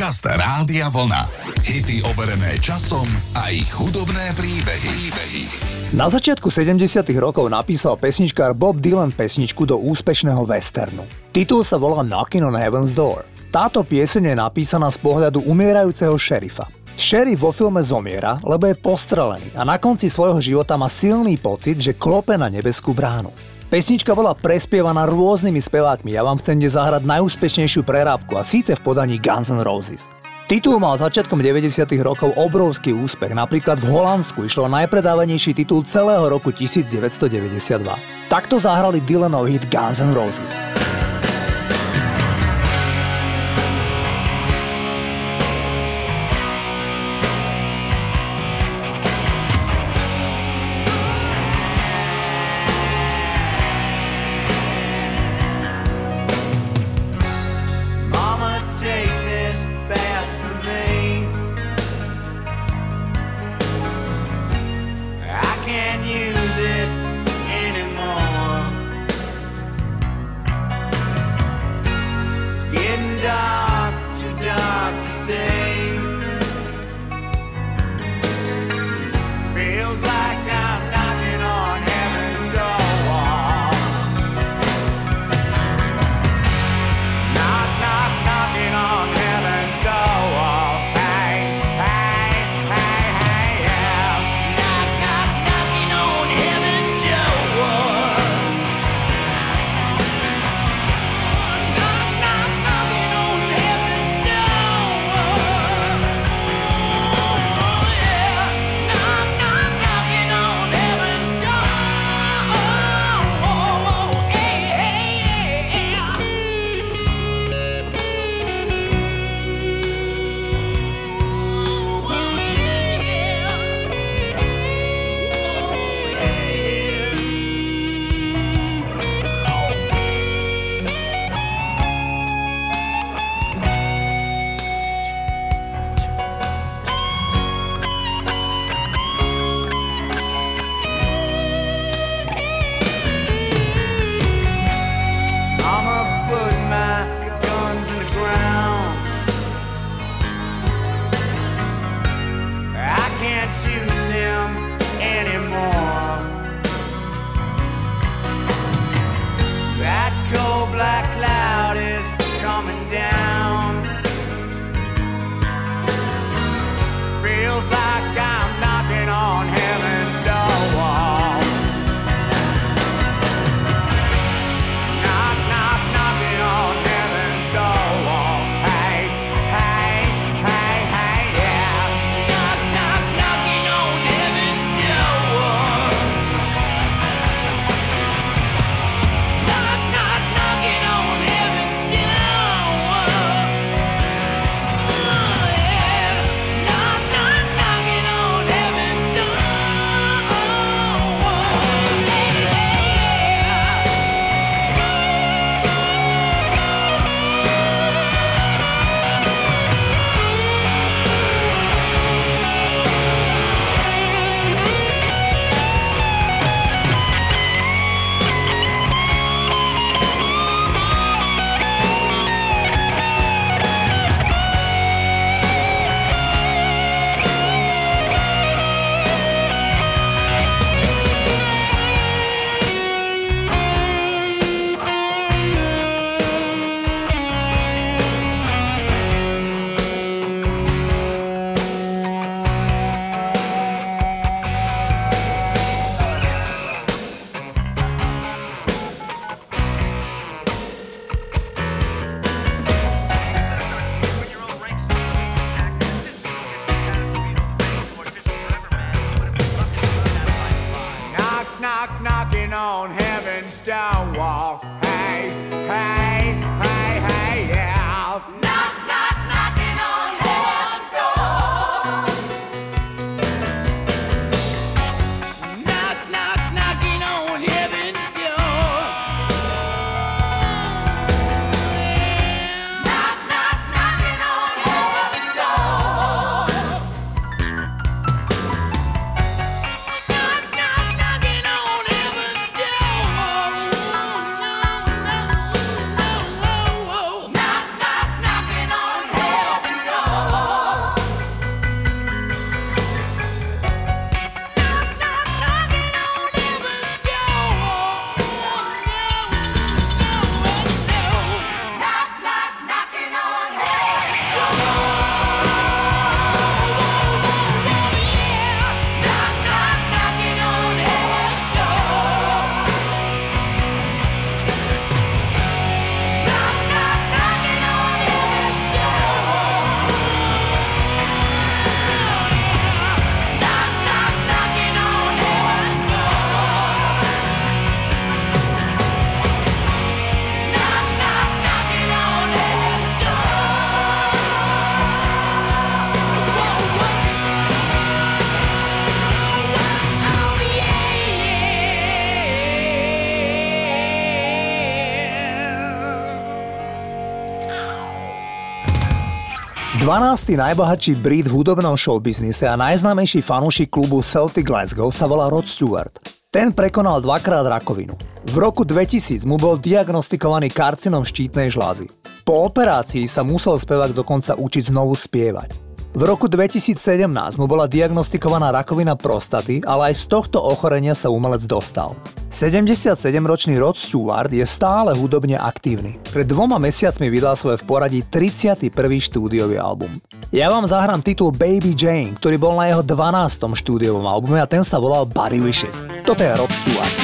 Podcast Rádia Vlna. Hity overené časom a ich hudobné príbehy. príbehy. Na začiatku 70 rokov napísal pesničkár Bob Dylan pesničku do úspešného westernu. Titul sa volá Knocking on Heaven's Door. Táto pieseň je napísaná z pohľadu umierajúceho šerifa. Šerif vo filme zomiera, lebo je postrelený a na konci svojho života má silný pocit, že klope na nebeskú bránu. Pesnička bola prespievaná rôznymi spevákmi, ja vám chcem dnes zahrať najúspešnejšiu prerábku a síce v podaní Guns N' Roses. Titul mal začiatkom 90. rokov obrovský úspech, napríklad v Holandsku išlo najpredávanejší titul celého roku 1992. Takto zahrali Dylanov hit Guns N' Roses. 12. najbohatší Brit v hudobnom showbiznise a najznámejší fanúšik klubu Celtic Glasgow sa volá Rod Stewart. Ten prekonal dvakrát rakovinu. V roku 2000 mu bol diagnostikovaný karcinom štítnej žlázy. Po operácii sa musel spevák dokonca učiť znovu spievať. V roku 2017 mu bola diagnostikovaná rakovina prostaty, ale aj z tohto ochorenia sa umelec dostal. 77-ročný Rod Stewart je stále hudobne aktívny. Pred dvoma mesiacmi vydal svoje v poradí 31. štúdiový album. Ja vám zahrám titul Baby Jane, ktorý bol na jeho 12. štúdiovom albume a ten sa volal Body Wishes. Toto je Rod Stewart.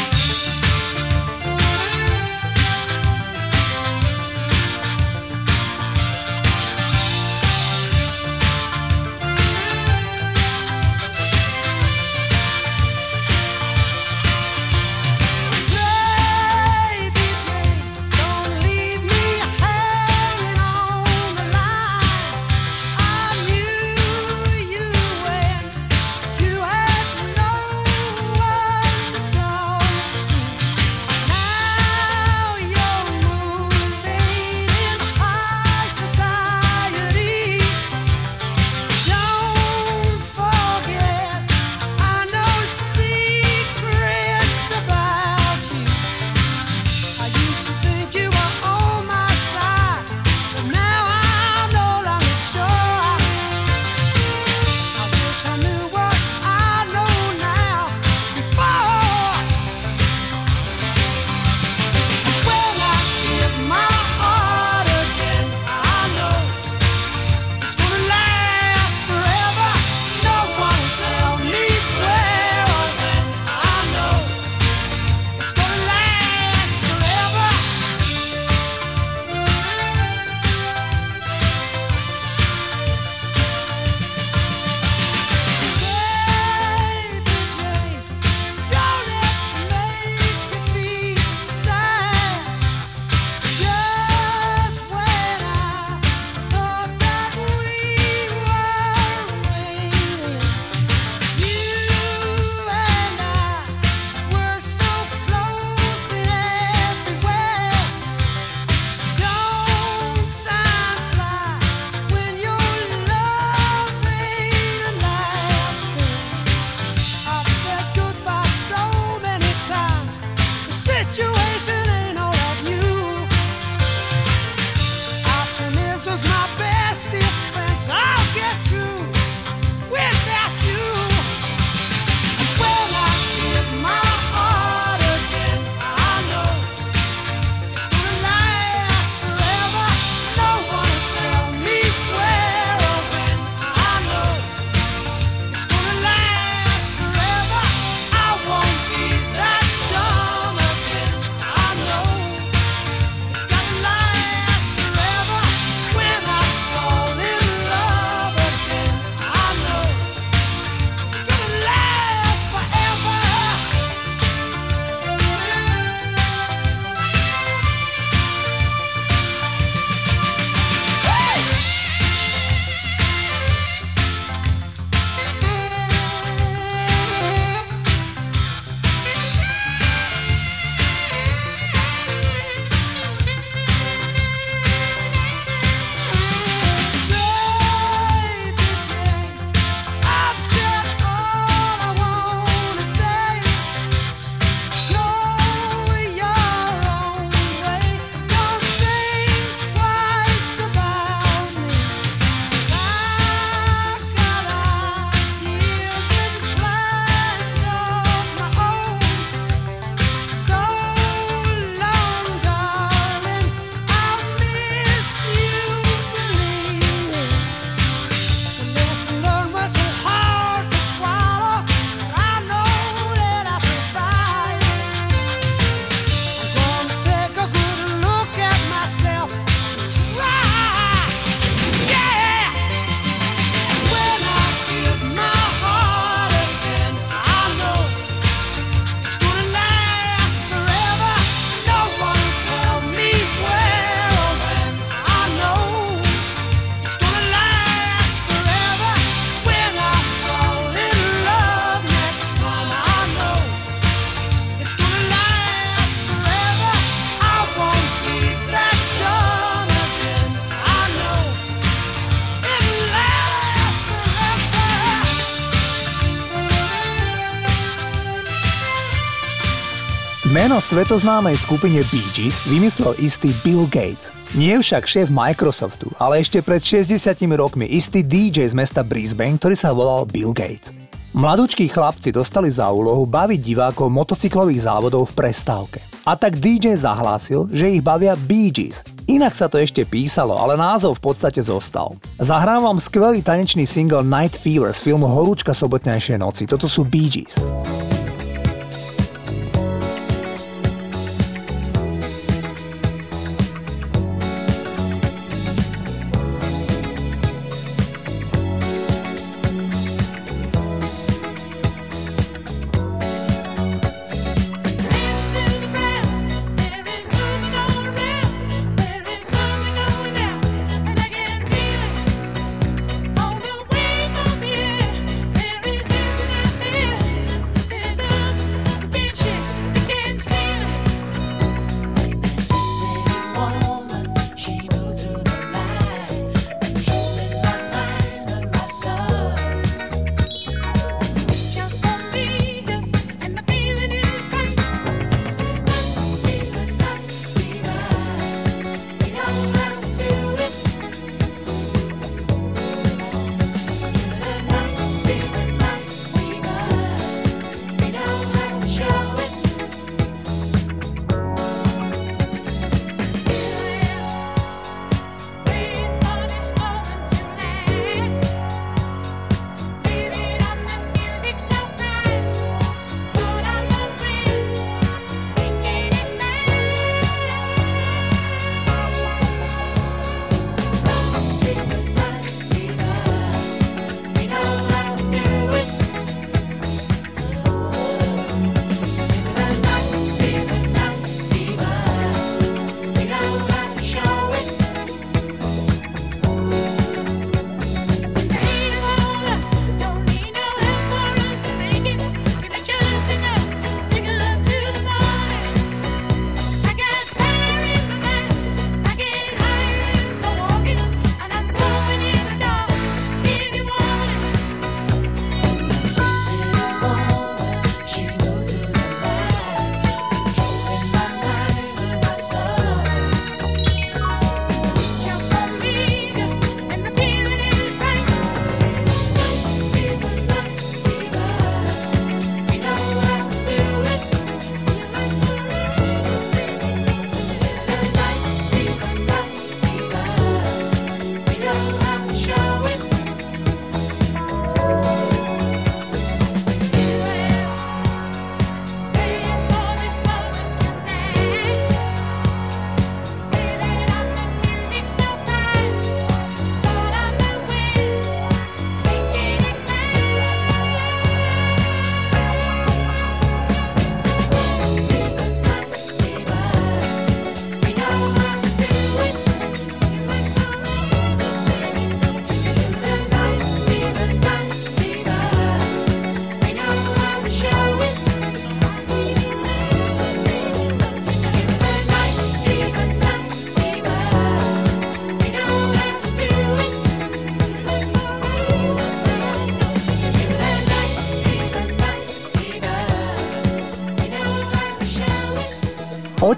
Meno svetoznámej skupine Bee Gees vymyslel istý Bill Gates. Nie však šéf Microsoftu, ale ešte pred 60 rokmi istý DJ z mesta Brisbane, ktorý sa volal Bill Gates. Mladúčkí chlapci dostali za úlohu baviť divákov motocyklových závodov v prestávke. A tak DJ zahlásil, že ich bavia Bee Gees. Inak sa to ešte písalo, ale názov v podstate zostal. Zahrávam skvelý tanečný single Night Fever z filmu Horúčka sobotnejšie noci. Toto sú Bee Gees.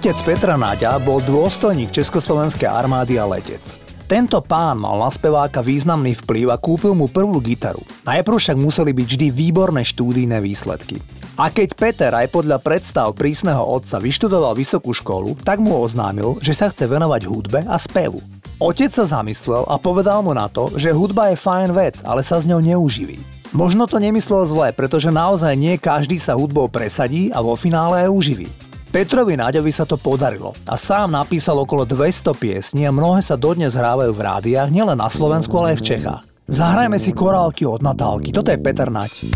Otec Petra Naďa bol dôstojník Československej armády a letec. Tento pán mal na speváka významný vplyv a kúpil mu prvú gitaru. Najprv však museli byť vždy výborné štúdijné výsledky. A keď Peter aj podľa predstav prísneho otca vyštudoval vysokú školu, tak mu oznámil, že sa chce venovať hudbe a spevu. Otec sa zamyslel a povedal mu na to, že hudba je fajn vec, ale sa s ňou neuživí. Možno to nemyslel zle, pretože naozaj nie každý sa hudbou presadí a vo finále aj uživí. Petrovi Náďovi sa to podarilo a sám napísal okolo 200 piesní a mnohé sa dodnes hrávajú v rádiách nielen na Slovensku, ale aj v Čechách. Zahrajme si korálky od Natálky, toto je Peter Naď.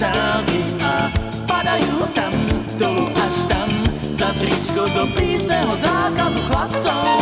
Natálky A padajú tam dolu až tam Za tričko do prísneho zákazu chlapcov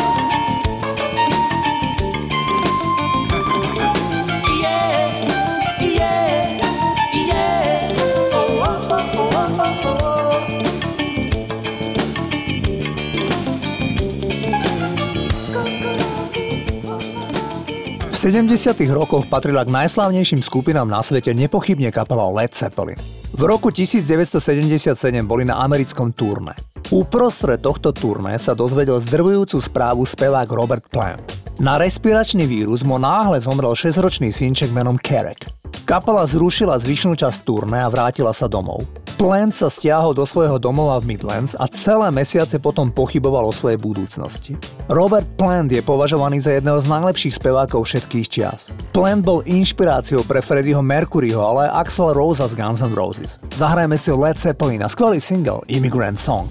70. rokoch patrila k najslávnejším skupinám na svete nepochybne kapela Led Zeppelin. V roku 1977 boli na americkom turné. Uprostred tohto turné sa dozvedel zdrvujúcu správu spevák Robert Plant. Na respiračný vírus mu náhle zomrel 6-ročný synček menom Kerek. Kapela zrušila zvyšnú časť turné a vrátila sa domov. Plant sa stiahol do svojho domova v Midlands a celé mesiace potom pochyboval o svojej budúcnosti. Robert Plant je považovaný za jedného z najlepších spevákov všetkých čias. Plant bol inšpiráciou pre Freddieho Mercuryho, ale aj Axel Rose z Guns N' Roses. Zahrajme si Led Zeppelin a skvelý single Immigrant Song.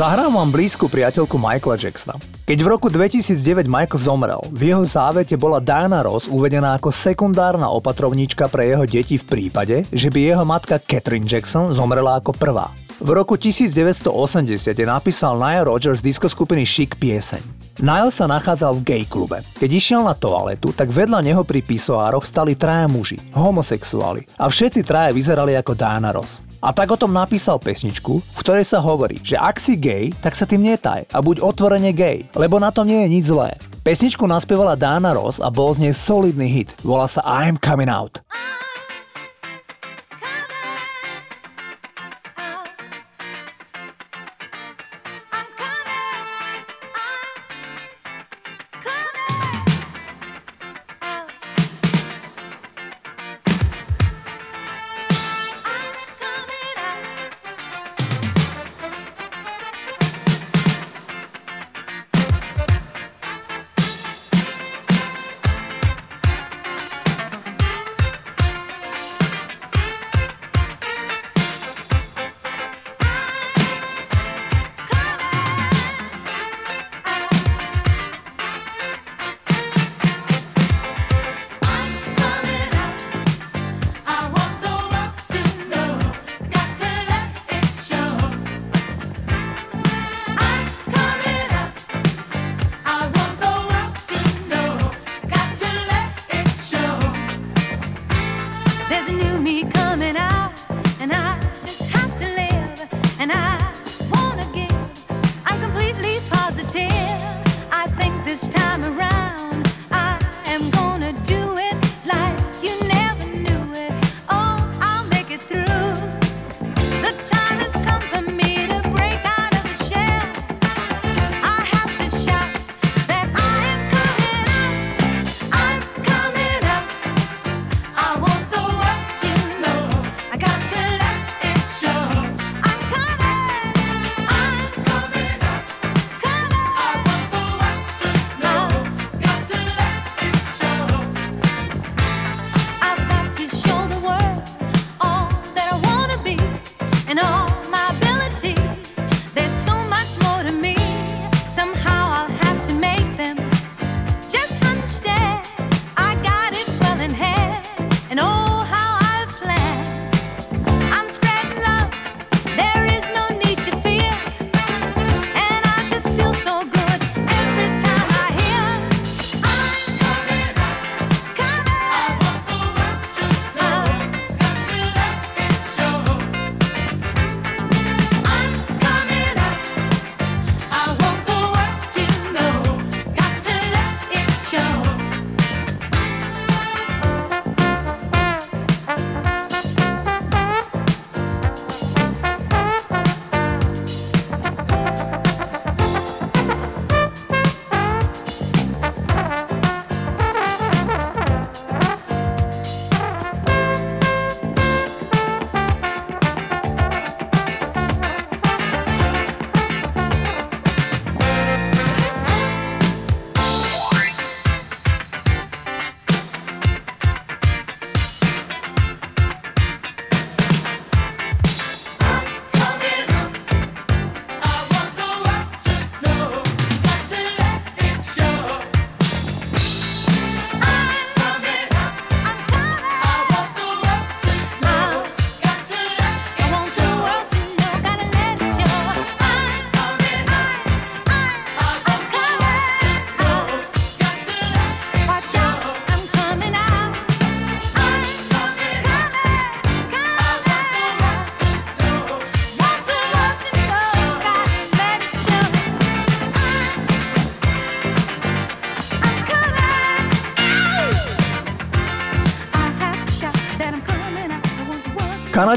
Zahrám vám blízku priateľku Michaela Jacksona. Keď v roku 2009 Michael zomrel, v jeho závete bola Diana Ross uvedená ako sekundárna opatrovníčka pre jeho deti v prípade, že by jeho matka Catherine Jackson zomrela ako prvá. V roku 1980 napísal Nile Rogers disko skupiny Chic pieseň. Nile sa nachádzal v gay klube. Keď išiel na toaletu, tak vedľa neho pri pisoároch stali traja muži, homosexuáli a všetci traja vyzerali ako Diana Ross. A tak o tom napísal pesničku, v ktorej sa hovorí, že ak si gay, tak sa tým netaj a buď otvorene gay, lebo na tom nie je nič zlé. Pesničku naspievala Dana Ross a bol z nej solidný hit. Volá sa I'm Coming Out.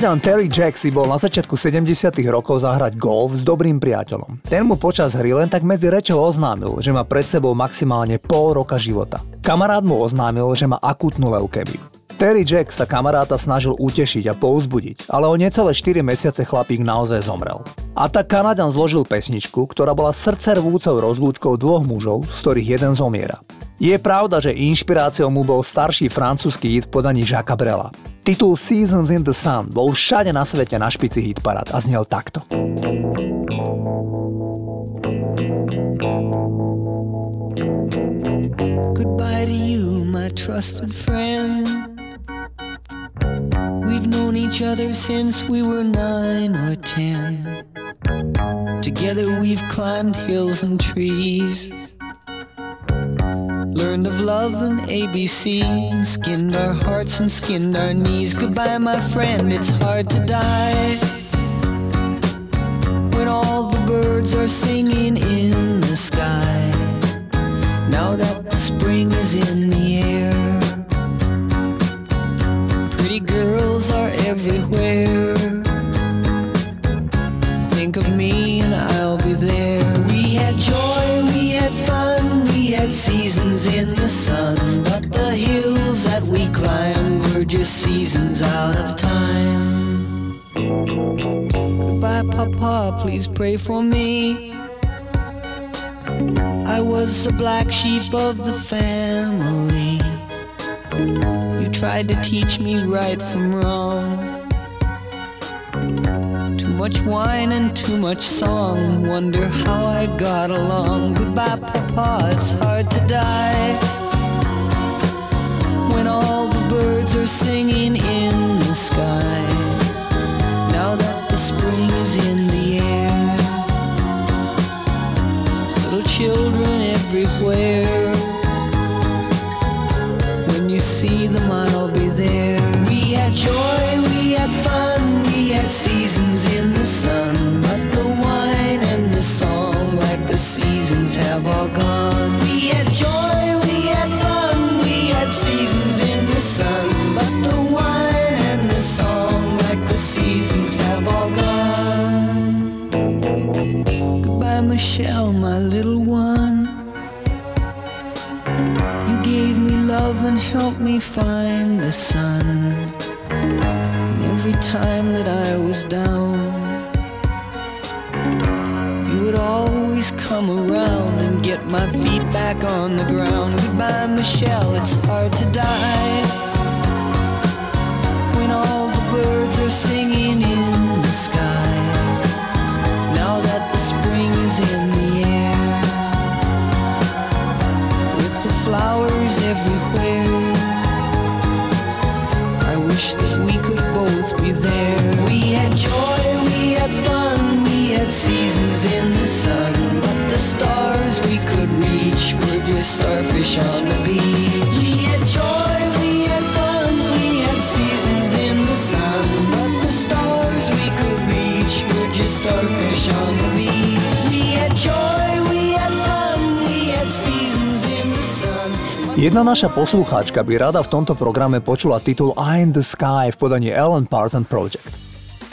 Kanadian Terry Jack si bol na začiatku 70 rokov zahrať golf s dobrým priateľom. Ten mu počas hry len tak medzi rečou oznámil, že má pred sebou maximálne pol roka života. Kamarát mu oznámil, že má akútnu leukemiu. Terry Jack sa kamaráta snažil utešiť a pouzbudiť, ale o necelé 4 mesiace chlapík naozaj zomrel. A tak Kanadian zložil pesničku, ktorá bola srdcervúcou rozlúčkou dvoch mužov, z ktorých jeden zomiera. Je pravda, že inšpiráciou mu bol starší francúzsky hit v podaní Jacques Brela. Titul Seasons in the Sun bol všade na svete na špici hitparát a znel takto. Goodbye to you, my trusted friend. We've known each other since we were nine or ten. Together we've climbed hills and trees. Learned of love and ABC, skinned our hearts and skinned our knees. Goodbye, my friend, it's hard to die. When all the birds are singing in the sky. Now that the spring is in the air, pretty girls are everywhere. Seasons in the sun. But the hills that we climb were just seasons out of time. Goodbye, Papa, please pray for me. I was the black sheep of the family. You tried to teach me right from wrong. Too much wine and too much song. Wonder how I got along. Goodbye, Papa, it's hard to die. When all the birds are singing in the sky. Now that the spring is in the air. Little children everywhere. When you see them, I'll be there. We had joy, seasons in the sun. But the wine and the song, like the seasons, have all gone. We had joy, we had fun, we had seasons in the sun. But the wine and the song, like the seasons, have all gone. Goodbye, Michelle, my little one. You gave me love and helped me find the sun. Every time that I was down, you would always come around and get my feet back on the ground. Goodbye, Michelle, it's hard to die. Seasons in the sun, but the stars we could reach were just starfish on the beach. We had joy, we had fun, we had seasons in the sun, but the stars we could reach were just starfish on the beach. We had joy, we had fun, we had seasons in the sun. Jedna naša poslucháčka by rada v tomto programe počula titul Eye in the Sky v podaní Alan Parsons Project.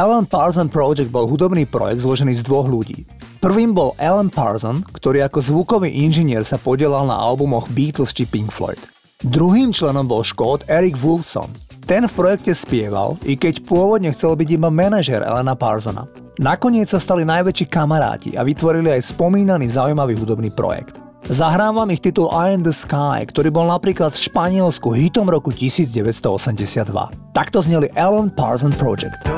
Alan Parsons Project bol hudobný projekt zložený z dvoch ľudí. Prvým bol Alan Parsons, ktorý ako zvukový inžinier sa podielal na albumoch Beatles či Pink Floyd. Druhým členom bol Škót Eric Wolfson. Ten v projekte spieval, i keď pôvodne chcel byť iba manažer Elena Parsona. Nakoniec sa stali najväčší kamaráti a vytvorili aj spomínaný zaujímavý hudobný projekt. Zahrám vám ich titul Eye in the Sky, ktorý bol napríklad v Španielsku hitom roku 1982. Takto zneli Alan Parsons Project.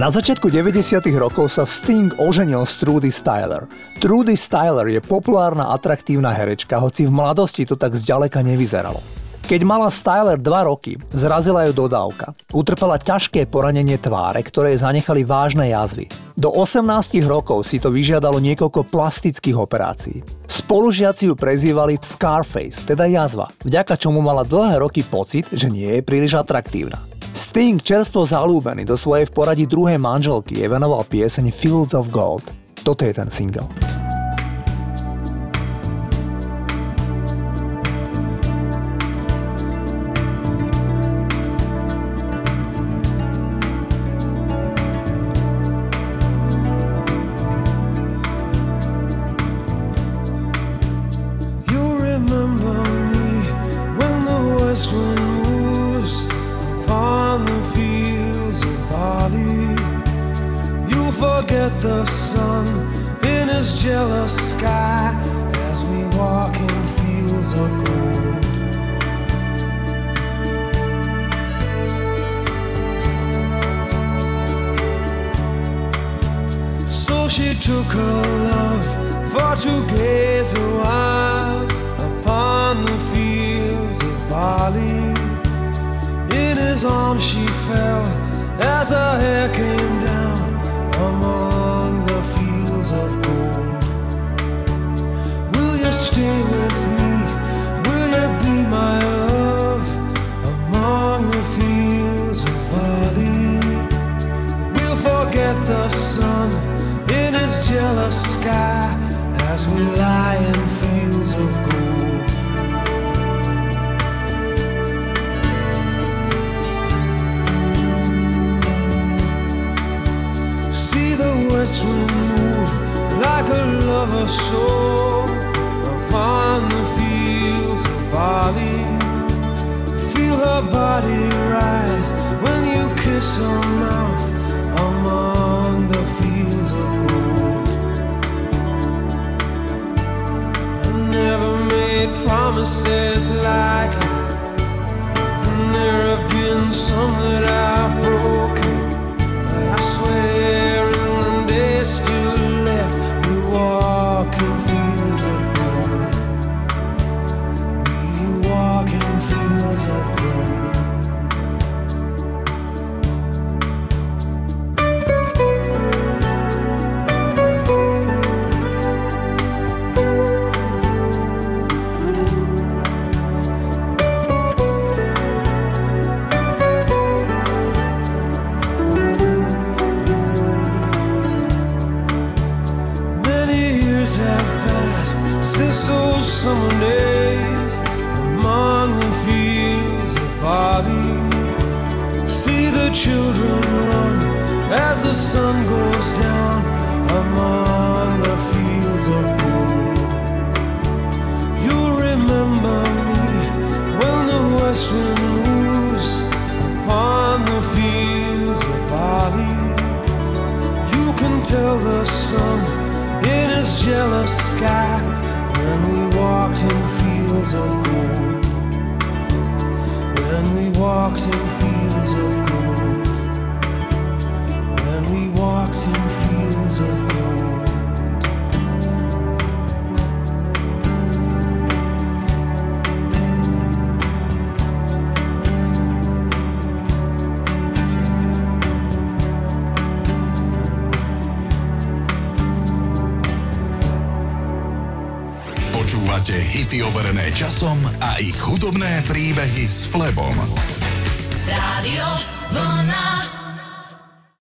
Na začiatku 90. rokov sa Sting oženil s Trudy Styler. Trudy Styler je populárna, atraktívna herečka, hoci v mladosti to tak zďaleka nevyzeralo. Keď mala Styler 2 roky, zrazila ju dodávka. Utrpela ťažké poranenie tváre, ktoré zanechali vážne jazvy. Do 18 rokov si to vyžiadalo niekoľko plastických operácií. Spolužiaci ju prezývali Scarface, teda jazva, vďaka čomu mala dlhé roky pocit, že nie je príliš atraktívna. Sting čerstvo zalúbený do svojej v poradí druhej manželky je venoval pieseň Fields of Gold. Toto je ten single. lie in fields of gold. See the west wind move like a soul upon the fields of barley. Feel her body rise when you kiss her mouth. Among promises lightly, and there have been some that I've broken. days have passed since those summer days among the fields of Bobby. See the children run as the sun goes down among the fields of gold. You'll remember me when the west wind moves upon the fields of Bobby. You can tell the sun in jealous sky when we walked in fields of gold. When we walked in fields of gold. Hity overené časom a ich hudobné príbehy s Flebom. Rádio Vlna.